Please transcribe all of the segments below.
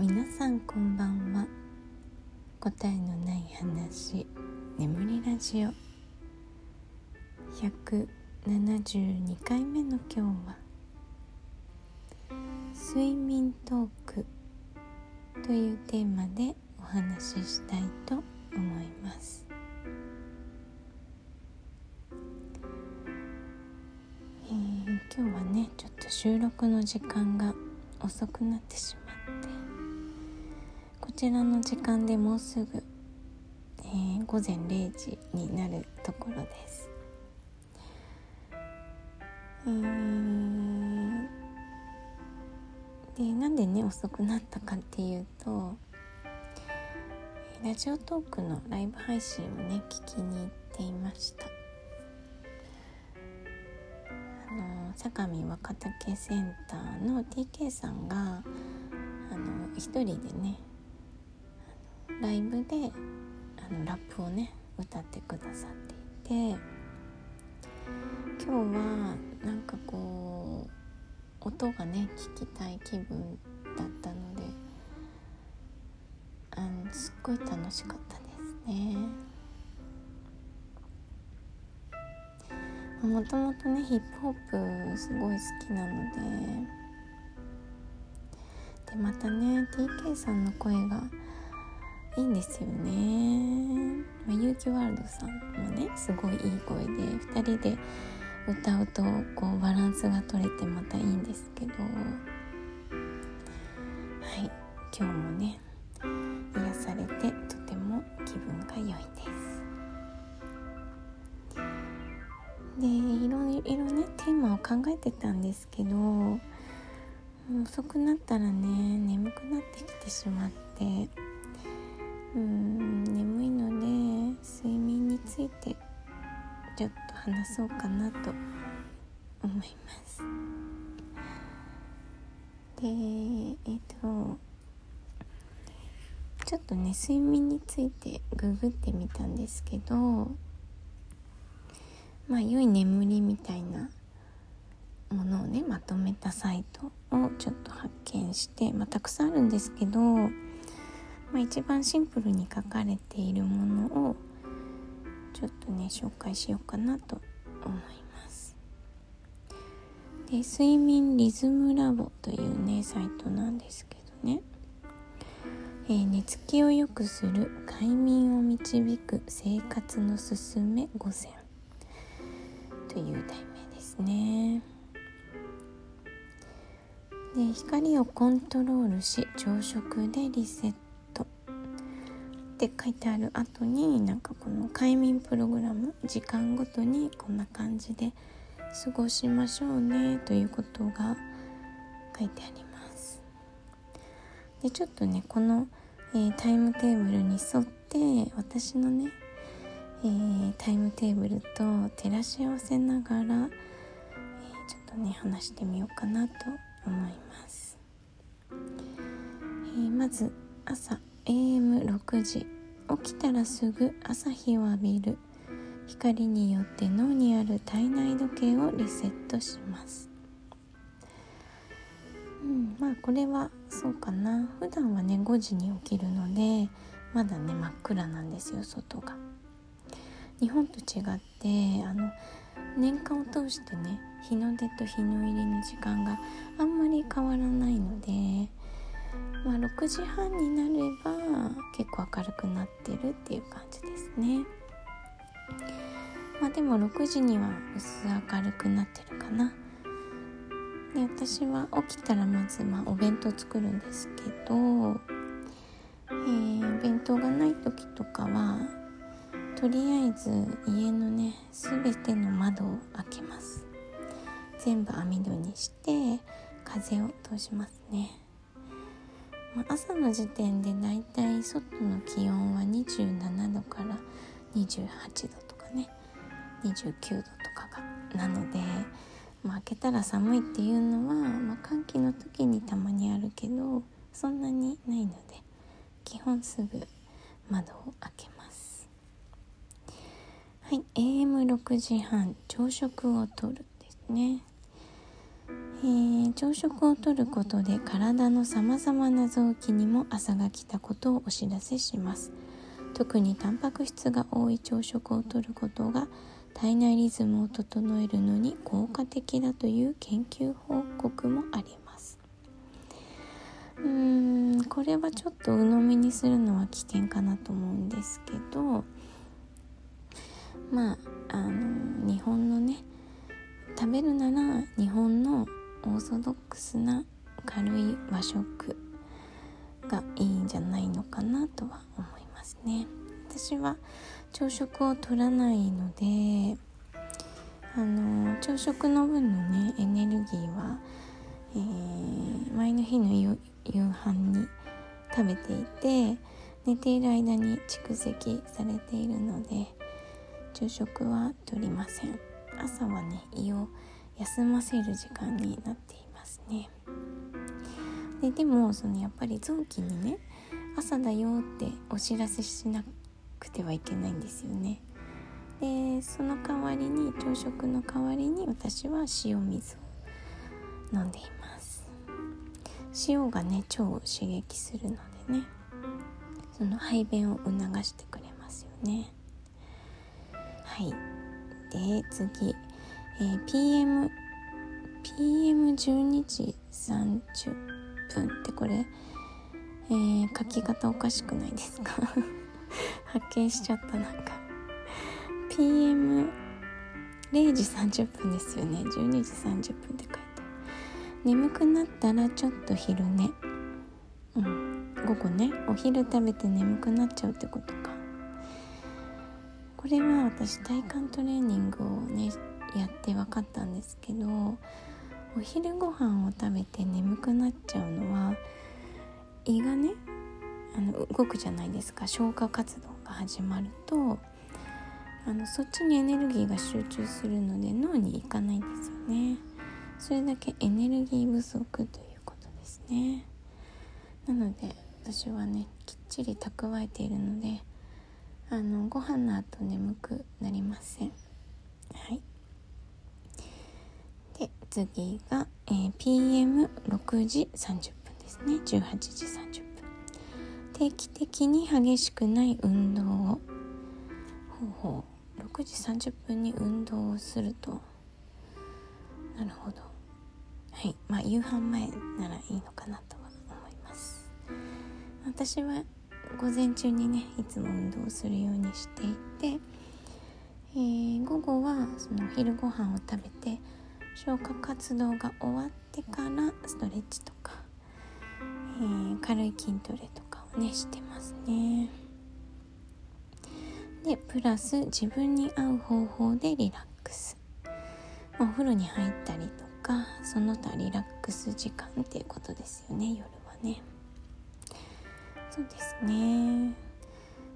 皆さんこんばんは。答えのない話眠りラジオ。172回目の今日は睡眠トークというテーマでお話ししたいと思います。えー、今日はねちょっと収録の時間が遅くなってしまってこちらの時間でもうすぐ、えー、午前0時になるところです。えー、でなんでね遅くなったかっていうとラジオトークのライブ配信をね聞きに行っていましたあの。相模若竹センターの TK さんがあの一人でねイブであのラップをね歌ってくださっていて今日はなんかこう音がね聞きたい気分だったのであのすっごい楽しかったですね。もともとねヒップホップすごい好きなのででまたね TK さんの声がいいんですよね、まあ、ゆうきワールドさんもねすごいいい声で2人で歌うとこうバランスが取れてまたいいんですけど。はい。今日もね癒されてとても気分が良いです。でいろいろねテーマを考えてたんですけど遅くなったらね眠くなってきてしまって。うん眠いので睡眠についてちょっと話そうかなと思います。でえっとちょっとね睡眠についてググってみたんですけどまあ良い眠りみたいなものをねまとめたサイトをちょっと発見して、まあ、たくさんあるんですけど、まあ、一番シンプルに書かれているものをちょっとね紹介しようかなと思います。で睡眠リズムラボというねサイトなんですけどね、えー、寝つきを良くする快眠を導く生活のすすめ5選という題名ですね。で光をコントロールし朝食でリセットって書いてある後になんかこの快眠プログラム時間ごとにこんな感じで過ごしましょうねということが書いてあります。でちょっとねこの、えー、タイムテーブルに沿って私のねえー、タイムテーブルと照らし合わせながら、えー、ちょっとね話してみようかなと思います、え、まず朝 AM6 時。起きたらすぐ朝日を浴びる。光によって脳にある体内時計をリセットします。うんまあこれはそうかな。普段はね5時に起きるのでまだね真っ暗なんですよ外が。日本と違ってあの年間を通してね日の出と日の入りの時間があんまり変わらないので、6時半になれば結構明るくなってるっていう感じですね。まあ、でも6時には薄明るくなってるかな。で私は起きたらまず、まあ、お弁当作るんですけど、えー、弁当がない時とかはとりあえず家のね全ての窓を開けます全部網戸にして風を通しますね、朝の時点でだいたい外の気温は27度から28度とかね。29度とかが。なので、まあ、開けたら寒いっていうのは、まあ、寒気の時にたまにあるけどそんなにないので基本すぐ窓を開けます。はい AM6 時半朝食をとるですね、えー、朝食をとることで体のさまざまな臓器にも朝が来たことをお知らせします。特にタンパク質が多い朝食をとることが体内リズムを整えるのに効果的だという研究報告もあります。うーんこれはちょっと鵜呑みにするのは危険かなと思うんですけどまああの日本のね食べるなら日本のオーソドックスな軽い和食がいいんじゃないのかなとは思いますね。私は朝食を取らないのであの朝食の分のねエネルギーは、えー、前の日の夕飯に食べていて寝ている間に蓄積されているので朝食は取りません。朝はね胃を休ませる時間になっていますね。ででもそのやっぱり臓器にね朝だよってお知らせしなくてはいけないんですよね。でその代わりに朝食の代わりに私は塩水を飲んでいます。塩がね腸を刺激するのでねその排便を促してくれますよね。はい。で次、えー、PM PM12 時30分ってこれ、えー、書き方おかしくないですか？発見しちゃったなんか。PM0 時30分ですよね。12時30分って書いて。眠くなったらちょっと昼寝。うん。午後ね。お昼食べて眠くなっちゃうってことか。これは私体幹トレーニングをねやって分かったんですけどお昼ご飯を食べて眠くなっちゃうのは胃がねあの動くじゃないですか。消化活動が始まるとあのそっちにエネルギーが集中するので脳に行かないんですよね。それだけエネルギー不足ということですね。なので私はねきっちり蓄えているのであのご飯の後眠くなりません。はい。次が、えー、PM6 時30分ですね。18時30分。定期的に激しくない運動を。ほうほう。6時30分に運動をすると。なるほど。はい。まあ夕飯前ならいいのかなとは思います。私は午前中にねいつも運動するようにしていて、えー、午後はその昼ご飯を食べて消化活動が終わってからストレッチとか、えー、軽い筋トレとかをねしてますね。でプラス自分に合う方法でリラックス。お風呂に入ったりとかその他リラックス時間っていうことですよね夜はね。そうですね、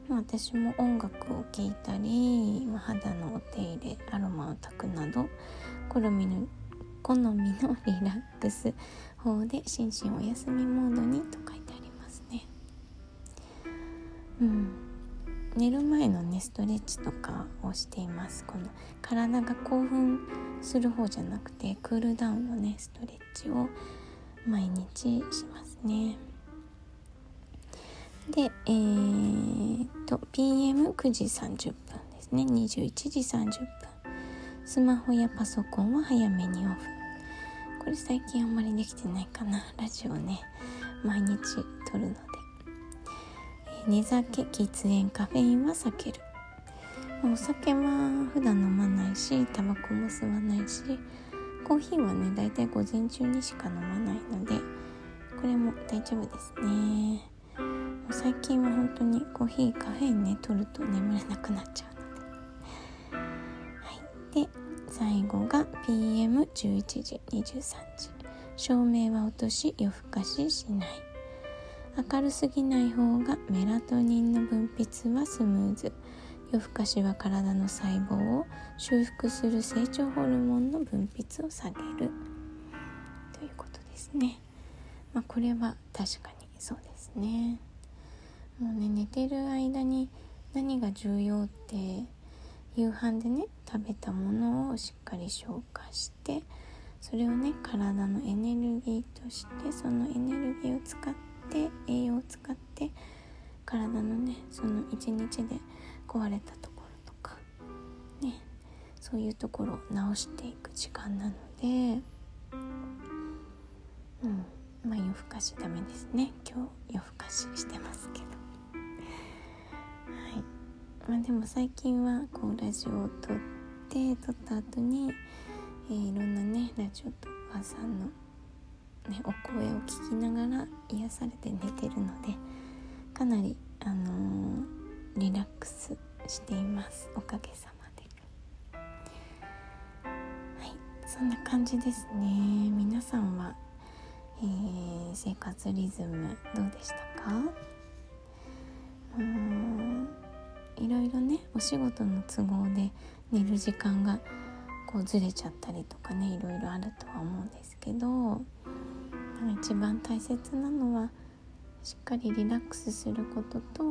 私も音楽を聴いたり、肌のお手入れアロマを炊くなど好みの好みのリラックス法で心身お休みモードにと書いてありますね。うん。寝る前のねストレッチとかをしています。この体が興奮する方じゃなくてクールダウンのねストレッチを毎日しますね。で、えー、と PM9 時30分ですね。21時30分。スマホやパソコンは早めにオフ。これ最近あんまりできてないかな。ラジオね。毎日撮るので、え、寝酒喫煙カフェインは避ける。お酒は普段飲まないしタバコも吸わないしコーヒーはねだいたい午前中にしか飲まないのでこれも大丈夫ですね。最近は本当にコーヒーカフェインね取ると眠れなくなっちゃう。で最後が PM11 時23時照明は落とし夜更かししない明るすぎない方がメラトニンの分泌はスムーズ夜更かしは体の細胞を修復する成長ホルモンの分泌を下げるということですね。まあ、これは確かにそうですね。もうね寝てる間に何が重要って夕飯でね食べたものをしっかり消化してそれをね体のエネルギーとしてそのエネルギーを使って栄養を使って体のねその一日で壊れたところとかねそういうところを直していく時間なのでうんまあ夜更かしダメですね。今日夜更かししてますけど。まあでも最近はこうラジオを撮って撮った後に、えー、いろんなねラジオとかさんの、ね、お声を聞きながら癒されて寝てるのでかなりあのー、リラックスしています。おかげさまで。はい。そんな感じですね。皆さんは、えー、生活リズムどうでしたか？うん。いろいろねお仕事の都合で寝る時間がこうずれちゃったりとかねいろいろあるとは思うんですけど一番大切なのはしっかりリラックスすることと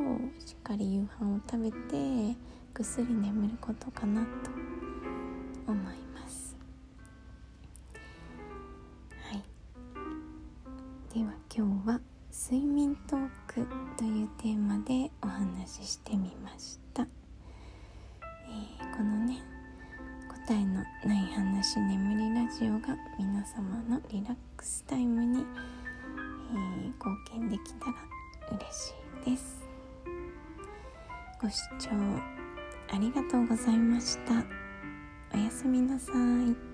しっかり夕飯を食べてぐっすり眠ることかなと思います。はい。では今日は睡眠トというテーマでお話ししてみました、えー、このね答えのない話眠りラジオが皆様のリラックスタイムにえー、貢献できたら嬉しいです。ご視聴ありがとうございました。おやすみなさい。